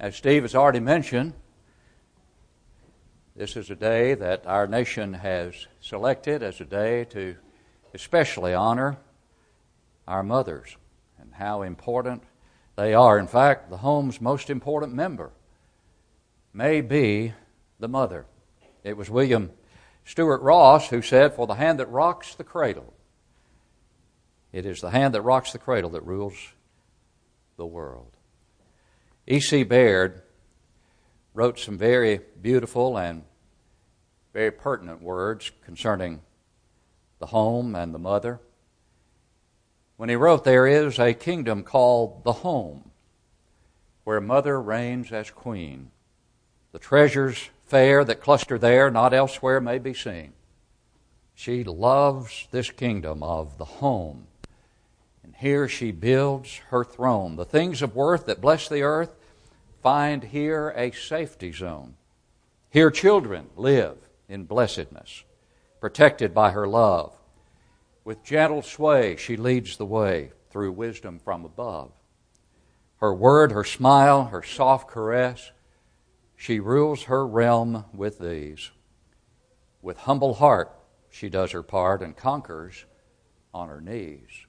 As Steve has already mentioned, this is a day that our nation has selected as a day to especially honor our mothers and how important they are. In fact, the home's most important member may be the mother. It was William Stuart Ross who said, For the hand that rocks the cradle, it is the hand that rocks the cradle that rules the world. E.C. Baird wrote some very beautiful and very pertinent words concerning the home and the mother. When he wrote, There is a kingdom called the home, where mother reigns as queen. The treasures fair that cluster there, not elsewhere, may be seen. She loves this kingdom of the home. And here she builds her throne. The things of worth that bless the earth find here a safety zone. Here children live in blessedness, protected by her love. With gentle sway, she leads the way through wisdom from above. Her word, her smile, her soft caress, she rules her realm with these. With humble heart, she does her part and conquers on her knees.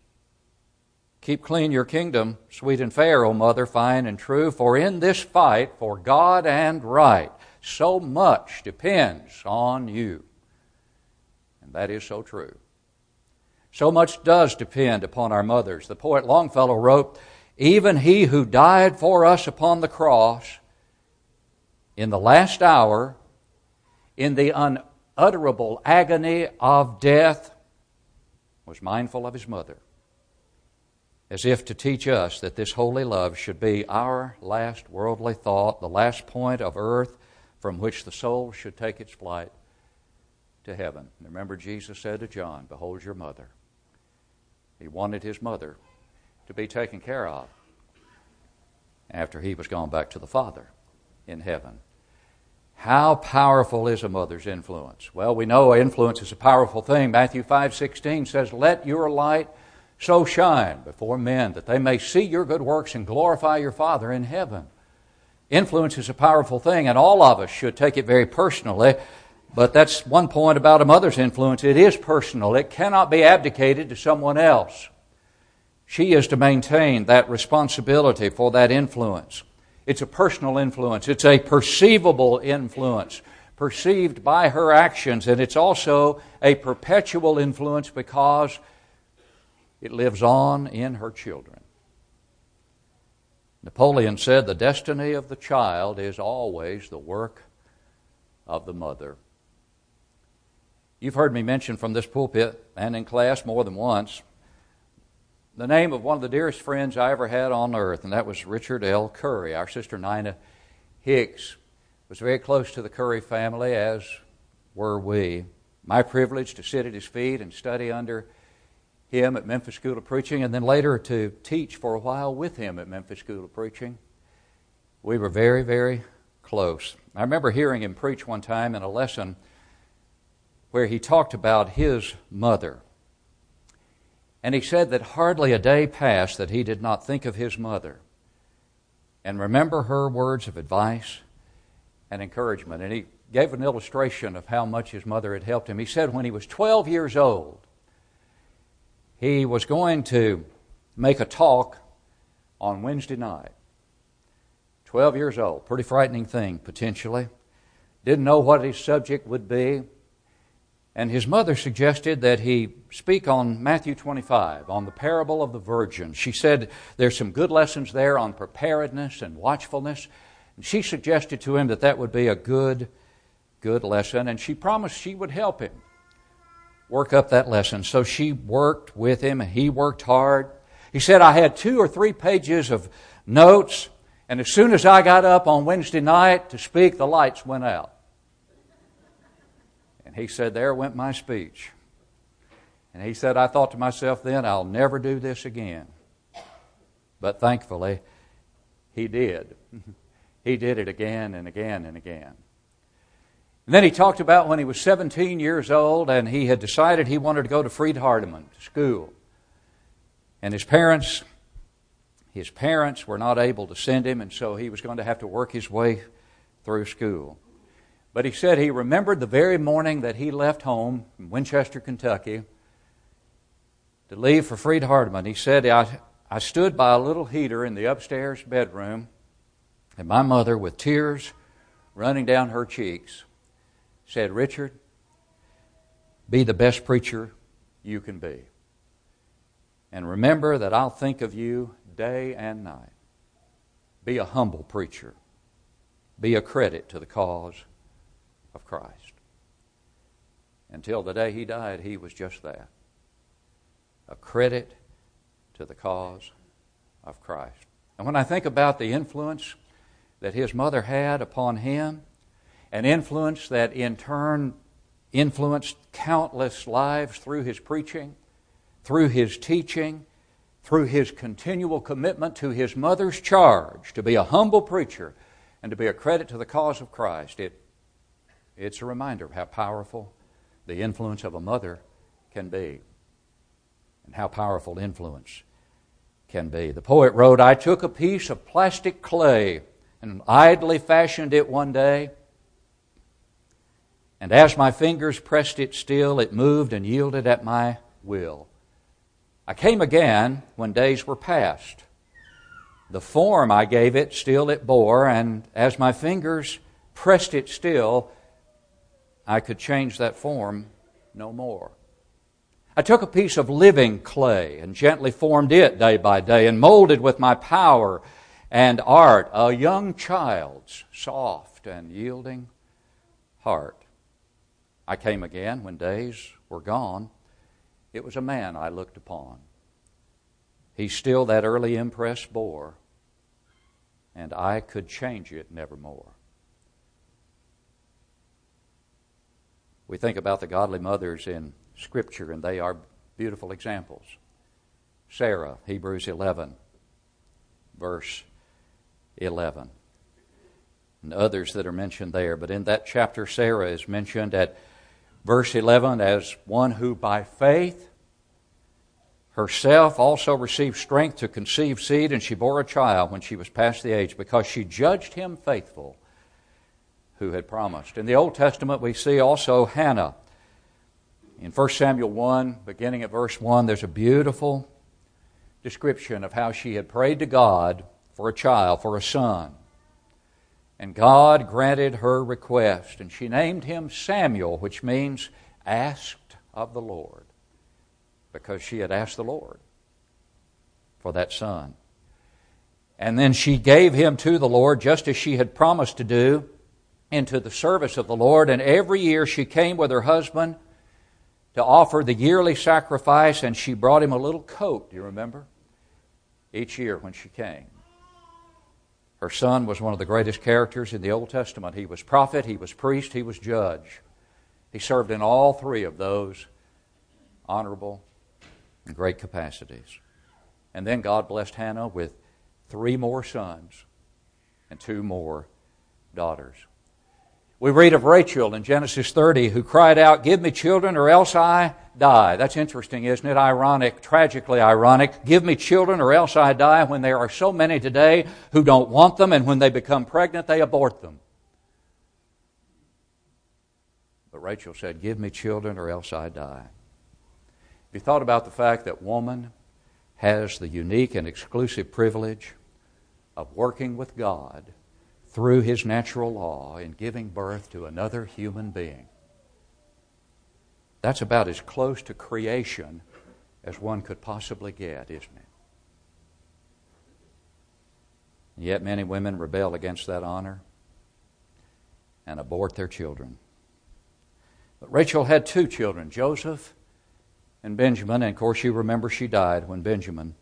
Keep clean your kingdom, sweet and fair, O mother, fine and true, for in this fight for God and right, so much depends on you. And that is so true. So much does depend upon our mothers. The poet Longfellow wrote, Even he who died for us upon the cross, in the last hour, in the unutterable agony of death, was mindful of his mother, as if to teach us that this holy love should be our last worldly thought, the last point of earth from which the soul should take its flight to heaven. Remember, Jesus said to John, Behold your mother. He wanted his mother to be taken care of after he was gone back to the Father in heaven. How powerful is a mother's influence? Well, we know influence is a powerful thing. Matthew 5:16 says, "Let your light so shine before men that they may see your good works and glorify your Father in heaven." Influence is a powerful thing, and all of us should take it very personally. But that's one point about a mother's influence. It is personal, it cannot be abdicated to someone else. She is to maintain that responsibility for that influence. It's a personal influence, it's a perceivable influence, perceived by her actions, and it's also a perpetual influence because it lives on in her children. Napoleon said the destiny of the child is always the work of the mother. You've heard me mention from this pulpit and in class more than once the name of one of the dearest friends I ever had on earth, and that was Richard L. Curry. Our sister Nina Hicks was very close to the Curry family, as were we. My privilege to sit at his feet and study under him at Memphis School of Preaching, and then later to teach for a while with him at Memphis School of Preaching. We were very, very close. I remember hearing him preach one time in a lesson where he talked about his mother. And he said that hardly a day passed that he did not think of his mother and remember her words of advice and encouragement. And he gave an illustration of how much his mother had helped him. He said when he was 12 years old, he was going to make a talk on Wednesday night. 12 years old, pretty frightening thing, potentially. Didn't know what his subject would be. And his mother suggested that he speak on Matthew 25, on the parable of the virgin. She said there's some good lessons there on preparedness and watchfulness. And she suggested to him that that would be a good, good lesson. And she promised she would help him work up that lesson. So she worked with him, and he worked hard. He said, I had two or three pages of notes, and as soon as I got up on Wednesday night to speak, the lights went out. And he said, There went my speech. And he said, I thought to myself then, I'll never do this again. But thankfully, he did. he did it again and again and again. And then he talked about when he was 17 years old and he had decided he wanted to go to Freed Hardeman school. And his parents his parents were not able to send him, and so he was going to have to work his way through school. But he said he remembered the very morning that he left home in Winchester, Kentucky, to leave for Freed-Hardeman. He said, I, I stood by a little heater in the upstairs bedroom, and my mother, with tears running down her cheeks, said, Richard, be the best preacher you can be. And remember that I'll think of you day and night. Be a humble preacher. Be a credit to the cause of Christ. Until the day he died, he was just that a credit to the cause of Christ. And when I think about the influence that his mother had upon him, an influence that in turn influenced countless lives through his preaching, through his teaching, through his continual commitment to his mother's charge to be a humble preacher and to be a credit to the cause of Christ. It, it's a reminder of how powerful the influence of a mother can be and how powerful influence can be. The poet wrote, I took a piece of plastic clay and idly fashioned it one day. And as my fingers pressed it still, it moved and yielded at my will. I came again when days were past. The form I gave it still it bore, and as my fingers pressed it still, I could change that form no more. I took a piece of living clay and gently formed it day by day and molded with my power and art a young child's soft and yielding heart. I came again when days were gone it was a man I looked upon. He still that early impress bore, and I could change it nevermore. We think about the godly mothers in Scripture, and they are beautiful examples. Sarah, Hebrews 11, verse 11. And others that are mentioned there. But in that chapter, Sarah is mentioned at verse 11 as one who by faith herself also received strength to conceive seed, and she bore a child when she was past the age because she judged him faithful who had promised. In the Old Testament, we see also Hannah. In 1 Samuel 1, beginning at verse 1, there's a beautiful description of how she had prayed to God for a child, for a son. And God granted her request, and she named him Samuel, which means asked of the Lord, because she had asked the Lord for that son. And then she gave him to the Lord just as she had promised to do into the service of the Lord. And every year she came with her husband to offer the yearly sacrifice, and she brought him a little coat, do you remember? Each year when she came. Her son was one of the greatest characters in the Old Testament. He was prophet, he was priest, he was judge. He served in all three of those honorable and great capacities. And then God blessed Hannah with three more sons and two more daughters. We read of Rachel in Genesis 30 who cried out, Give me children or else I die. That's interesting, isn't it? Ironic, tragically ironic. Give me children or else I die when there are so many today who don't want them and when they become pregnant they abort them. But Rachel said, Give me children or else I die. Have you thought about the fact that woman has the unique and exclusive privilege of working with God through his natural law in giving birth to another human being. That's about as close to creation as one could possibly get, isn't it? And yet, many women rebel against that honor and abort their children. But Rachel had two children, Joseph and Benjamin, and of course, you remember she died when Benjamin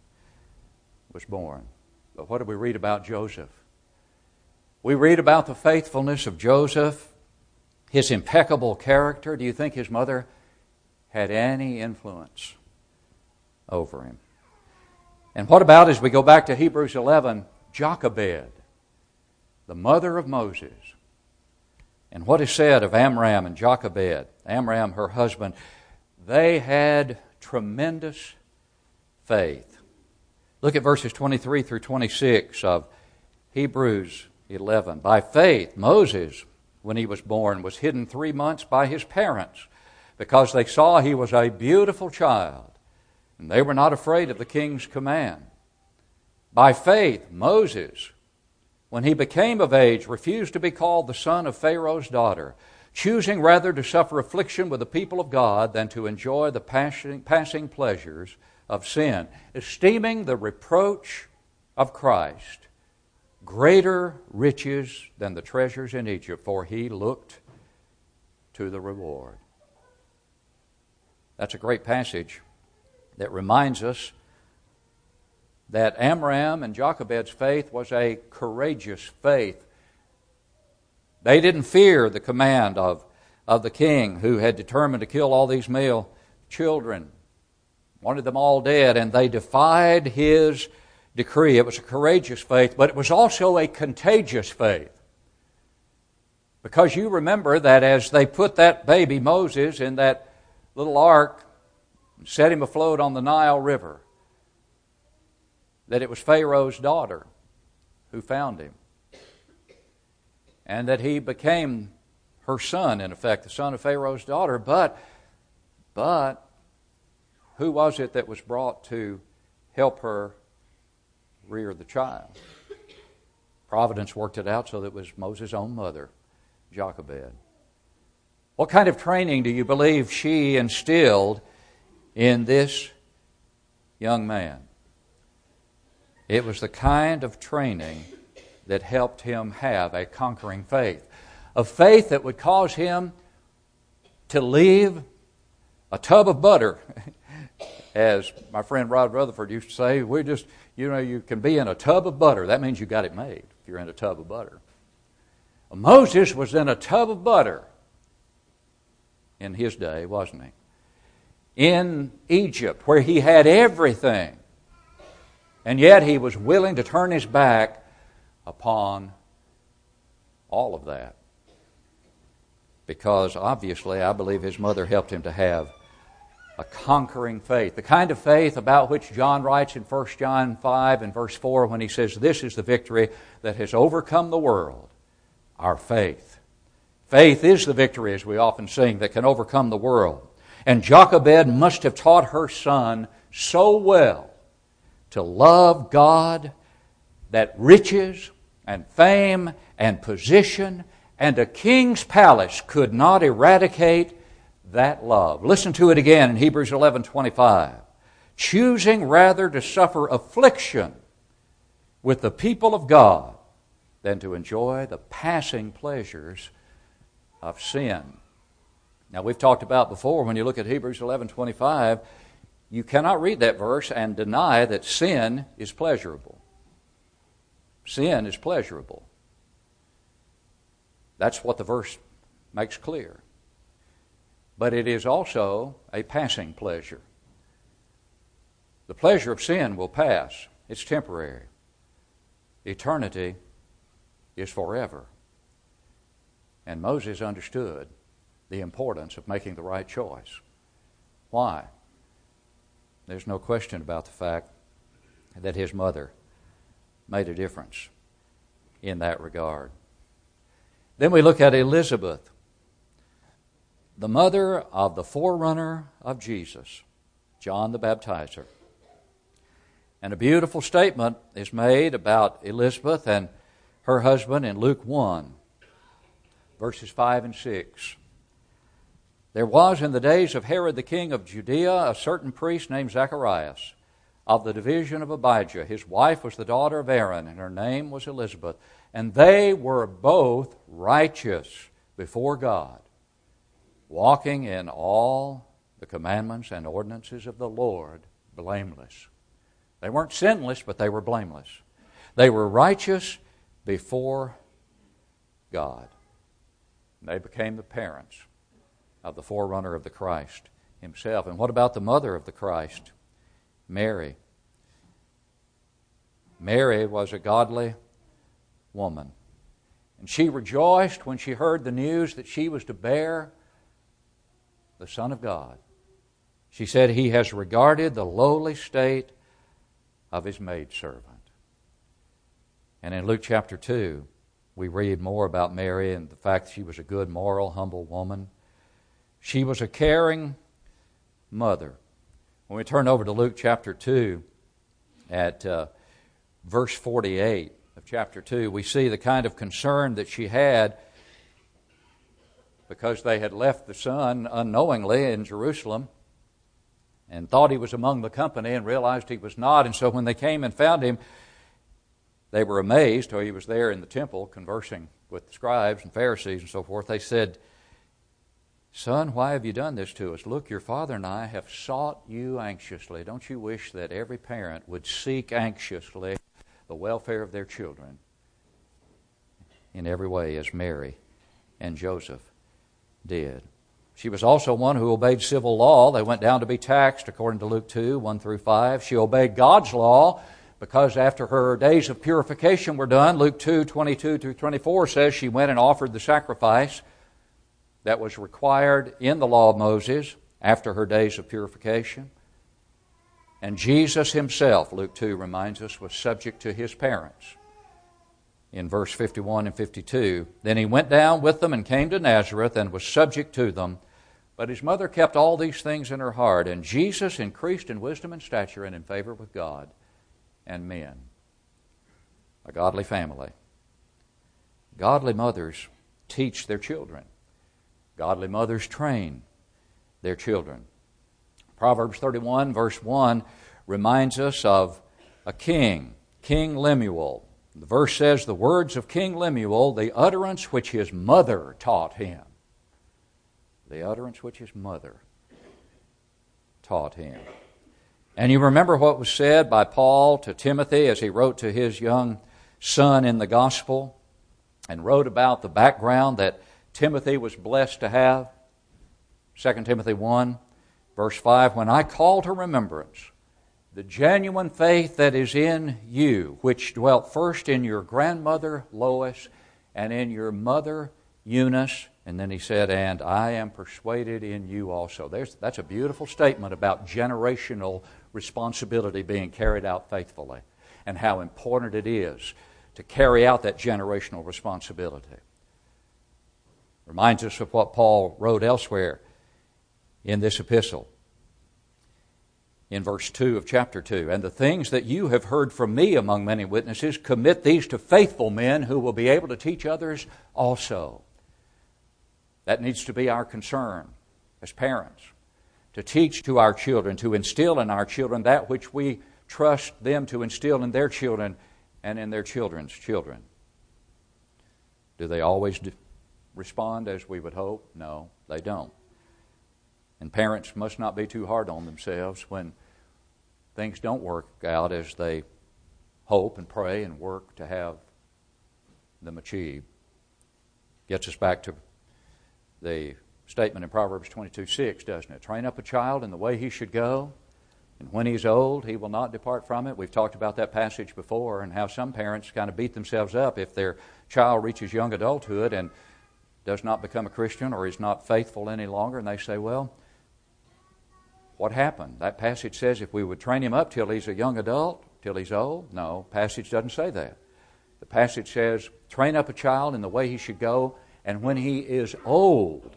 was born. But what do we read about Joseph? We read about the faithfulness of Joseph, his impeccable character. Do you think his mother had any influence over him? And what about, as we go back to Hebrews 11, Jochebed, the mother of Moses? And what is said of Amram and Jochebed, Amram, her husband, they had tremendous faith. Look at verses 23 through 26 of Hebrews 11. By faith, Moses, when he was born, was hidden three months by his parents because they saw he was a beautiful child, and they were not afraid of the king's command. By faith, Moses, when he became of age, refused to be called the son of Pharaoh's daughter, choosing rather to suffer affliction with the people of God than to enjoy the passing, passing pleasures of sin, esteeming the reproach of Christ greater riches than the treasures in Egypt, for he looked to the reward. That's a great passage that reminds us that Amram and Jochebed's faith was a courageous faith. They didn't fear the command of, of the king who had determined to kill all these male children, wanted them all dead, and they defied his decree. It was a courageous faith, but it was also a contagious faith. Because you remember that as they put that baby Moses in that little ark and set him afloat on the Nile River, that it was Pharaoh's daughter who found him. And that he became her son, in effect, the son of Pharaoh's daughter. But, but, who was it that was brought to help her rear the child? Providence worked it out so that it was Moses' own mother, Jochebed. What kind of training do you believe she instilled in this young man? It was the kind of training that helped him have a conquering faith. A faith that would cause him to leave a tub of butter. As my friend Rod Rutherford used to say, we just, you know, you can be in a tub of butter. That means you got it made if you're in a tub of butter. Moses was in a tub of butter in his day, wasn't he? In Egypt, where he had everything. And yet he was willing to turn his back upon all of that. Because obviously, I believe his mother helped him to have a conquering faith. The kind of faith about which John writes in 1 John 5 and verse 4 when he says, This is the victory that has overcome the world, our faith. Faith is the victory, as we often sing, that can overcome the world. And Jochebed must have taught her son so well to love God that riches and fame and position and a king's palace could not eradicate that love. Listen to it again in Hebrews 11:25. Choosing rather to suffer affliction with the people of God than to enjoy the passing pleasures of sin. Now we've talked about before when you look at Hebrews 11:25 you cannot read that verse and deny that sin is pleasurable. Sin is pleasurable. That's what the verse makes clear. But it is also a passing pleasure. The pleasure of sin will pass, it's temporary. Eternity is forever. And Moses understood the importance of making the right choice. Why? There's no question about the fact that his mother made a difference in that regard. Then we look at Elizabeth, the mother of the forerunner of Jesus, John the Baptizer. And a beautiful statement is made about Elizabeth and her husband in Luke 1, verses 5 and 6. There was in the days of Herod the king of Judea a certain priest named Zacharias of the division of Abijah. His wife was the daughter of Aaron, and her name was Elizabeth. And they were both righteous before God, walking in all the commandments and ordinances of the Lord, blameless. They weren't sinless, but they were blameless. They were righteous before God. And They became the parents of the forerunner of the Christ himself. And what about the mother of the Christ, Mary? Mary was a godly woman. And she rejoiced when she heard the news that she was to bear the Son of God. She said, He has regarded the lowly state of his maidservant. And in Luke chapter 2, we read more about Mary and the fact that she was a good, moral, humble woman. She was a caring mother. When we turn over to Luke chapter 2, at uh, verse 48 of chapter 2, we see the kind of concern that she had because they had left the son unknowingly in Jerusalem and thought he was among the company and realized he was not. And so when they came and found him, they were amazed, or he was there in the temple conversing with the scribes and Pharisees and so forth. They said, Son, why have you done this to us? Look, your father and I have sought you anxiously. Don't you wish that every parent would seek anxiously the welfare of their children in every way, as Mary and Joseph did? She was also one who obeyed civil law. They went down to be taxed, according to Luke 2 1 through 5. She obeyed God's law because after her days of purification were done, Luke 2 22 through 24 says she went and offered the sacrifice that was required in the law of Moses after her days of purification. And Jesus himself, Luke 2 reminds us, was subject to his parents. In verse 51 and 52, then he went down with them and came to Nazareth and was subject to them but his mother kept all these things in her heart, and Jesus increased in wisdom and stature and in favor with God and men. A godly family. Godly mothers teach their children. Godly mothers train their children. Proverbs 31, verse 1, reminds us of a king, King Lemuel. The verse says, The words of King Lemuel, the utterance which his mother taught him the utterance which his mother taught him. And you remember what was said by Paul to Timothy as he wrote to his young son in the gospel and wrote about the background that Timothy was blessed to have? 2 Timothy 1, verse 5 When I call to remembrance the genuine faith that is in you, which dwelt first in your grandmother Lois and in your mother Eunice and then he said, And I am persuaded in you also. There's, that's a beautiful statement about generational responsibility being carried out faithfully and how important it is to carry out that generational responsibility. Reminds us of what Paul wrote elsewhere in this epistle. In verse 2 of chapter 2, and the things that you have heard from me among many witnesses, commit these to faithful men who will be able to teach others also. That needs to be our concern as parents to teach to our children, to instill in our children that which we trust them to instill in their children and in their children's children. Do they always respond as we would hope? No, they don't. And parents must not be too hard on themselves when things don't work out as they hope and pray and work to have them achieve. Gets us back to the statement in Proverbs 22 6, doesn't it? Train up a child in the way he should go, and when he's old, he will not depart from it. We've talked about that passage before and how some parents kind of beat themselves up if their child reaches young adulthood and does not become a Christian or is not faithful any longer, and they say, Well, what happened? That passage says if we would train him up till he's a young adult, till he's old. No, passage doesn't say that. The passage says, train up a child in the way he should go, and when he is old,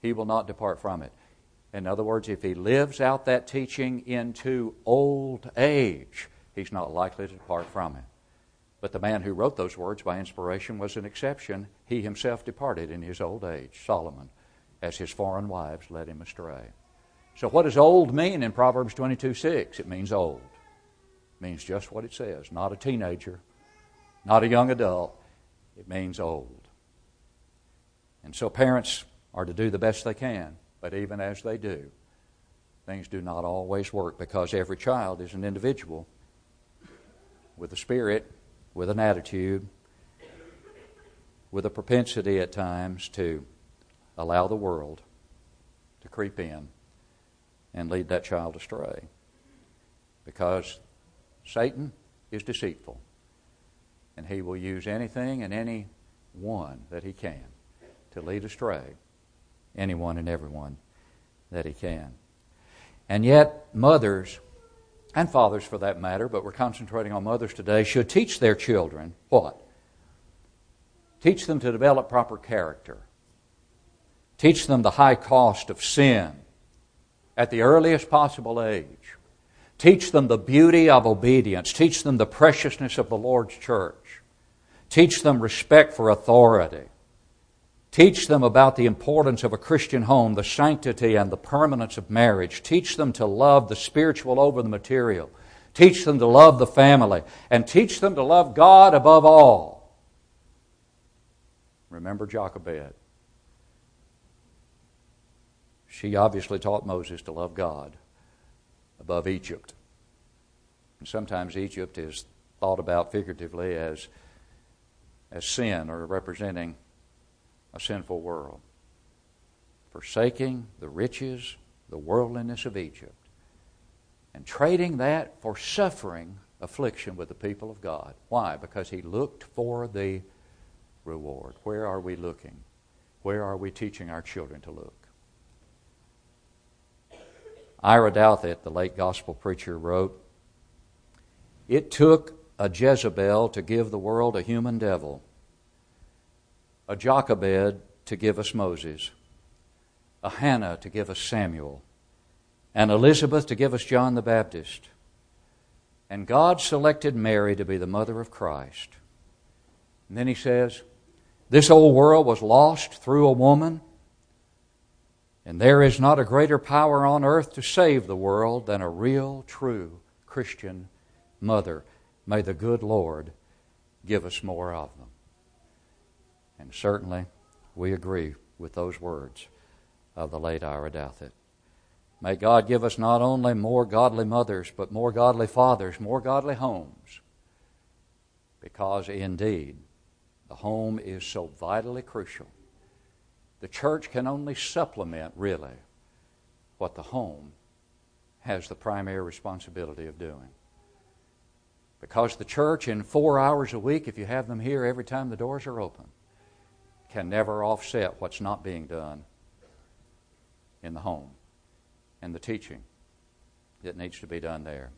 he will not depart from it. In other words, if he lives out that teaching into old age, he's not likely to depart from it. But the man who wrote those words by inspiration was an exception. He himself departed in his old age, Solomon, as his foreign wives led him astray. So, what does old mean in Proverbs 22 6? It means old. It means just what it says. Not a teenager, not a young adult. It means old. And so parents are to do the best they can, but even as they do, things do not always work because every child is an individual with a spirit, with an attitude, with a propensity at times to allow the world to creep in and lead that child astray. Because Satan is deceitful, and he will use anything and anyone that he can to lead astray anyone and everyone that he can. And yet, mothers and fathers for that matter, but we're concentrating on mothers today, should teach their children what? Teach them to develop proper character. Teach them the high cost of sin at the earliest possible age. Teach them the beauty of obedience. Teach them the preciousness of the Lord's church. Teach them respect for authority. Teach them about the importance of a Christian home, the sanctity and the permanence of marriage. Teach them to love the spiritual over the material. Teach them to love the family. And teach them to love God above all. Remember Jochebed. She obviously taught Moses to love God above Egypt. And sometimes Egypt is thought about figuratively as, as sin or representing a sinful world. Forsaking the riches, the worldliness of Egypt, and trading that for suffering affliction with the people of God. Why? Because he looked for the reward. Where are we looking? Where are we teaching our children to look? Ira Douthit, the late gospel preacher, wrote It took a Jezebel to give the world a human devil a Jochebed to give us Moses, a Hannah to give us Samuel, and Elizabeth to give us John the Baptist. And God selected Mary to be the mother of Christ. And then he says, This old world was lost through a woman, and there is not a greater power on earth to save the world than a real, true Christian mother. May the good Lord give us more of them. And certainly we agree with those words of the late Ira Douthit. May God give us not only more godly mothers, but more godly fathers, more godly homes. Because indeed, the home is so vitally crucial. The church can only supplement, really, what the home has the primary responsibility of doing. Because the church, in four hours a week, if you have them here every time the doors are open, can never offset what's not being done in the home and the teaching that needs to be done there.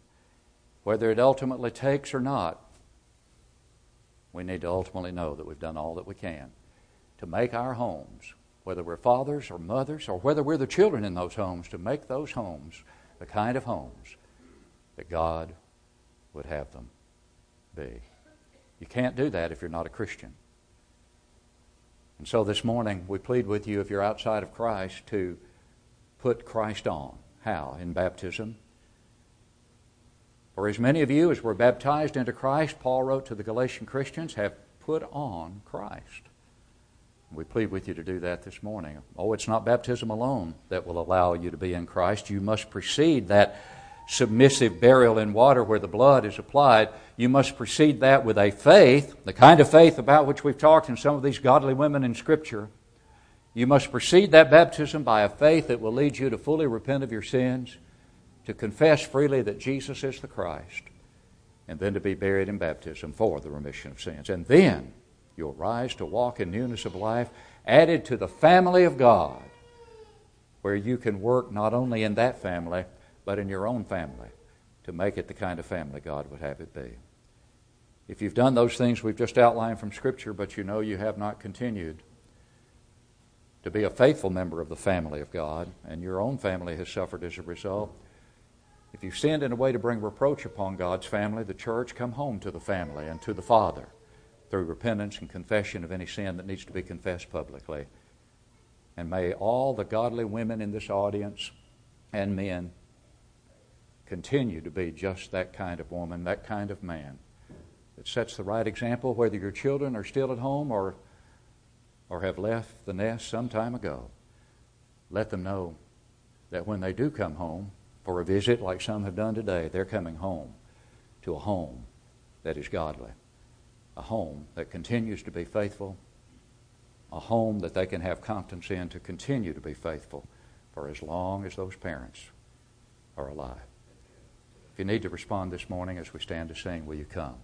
Whether it ultimately takes or not, we need to ultimately know that we've done all that we can to make our homes, whether we're fathers or mothers or whether we're the children in those homes, to make those homes the kind of homes that God would have them be. You can't do that if you're not a Christian. And so this morning, we plead with you, if you're outside of Christ, to put Christ on. How? In baptism. For as many of you as were baptized into Christ, Paul wrote to the Galatian Christians, have put on Christ. We plead with you to do that this morning. Oh, it's not baptism alone that will allow you to be in Christ. You must precede that submissive burial in water where the blood is applied, you must precede that with a faith, the kind of faith about which we've talked in some of these godly women in Scripture. You must precede that baptism by a faith that will lead you to fully repent of your sins, to confess freely that Jesus is the Christ, and then to be buried in baptism for the remission of sins. And then you'll rise to walk in newness of life, added to the family of God, where you can work not only in that family but in your own family to make it the kind of family God would have it be. If you've done those things we've just outlined from Scripture, but you know you have not continued to be a faithful member of the family of God, and your own family has suffered as a result, if you've sinned in a way to bring reproach upon God's family, the church, come home to the family and to the Father through repentance and confession of any sin that needs to be confessed publicly. And may all the godly women in this audience and men continue to be just that kind of woman, that kind of man that sets the right example, whether your children are still at home or, or have left the nest some time ago. Let them know that when they do come home for a visit, like some have done today, they're coming home to a home that is godly, a home that continues to be faithful, a home that they can have confidence in to continue to be faithful for as long as those parents are alive If you need to respond this morning as we stand to sing, will you come?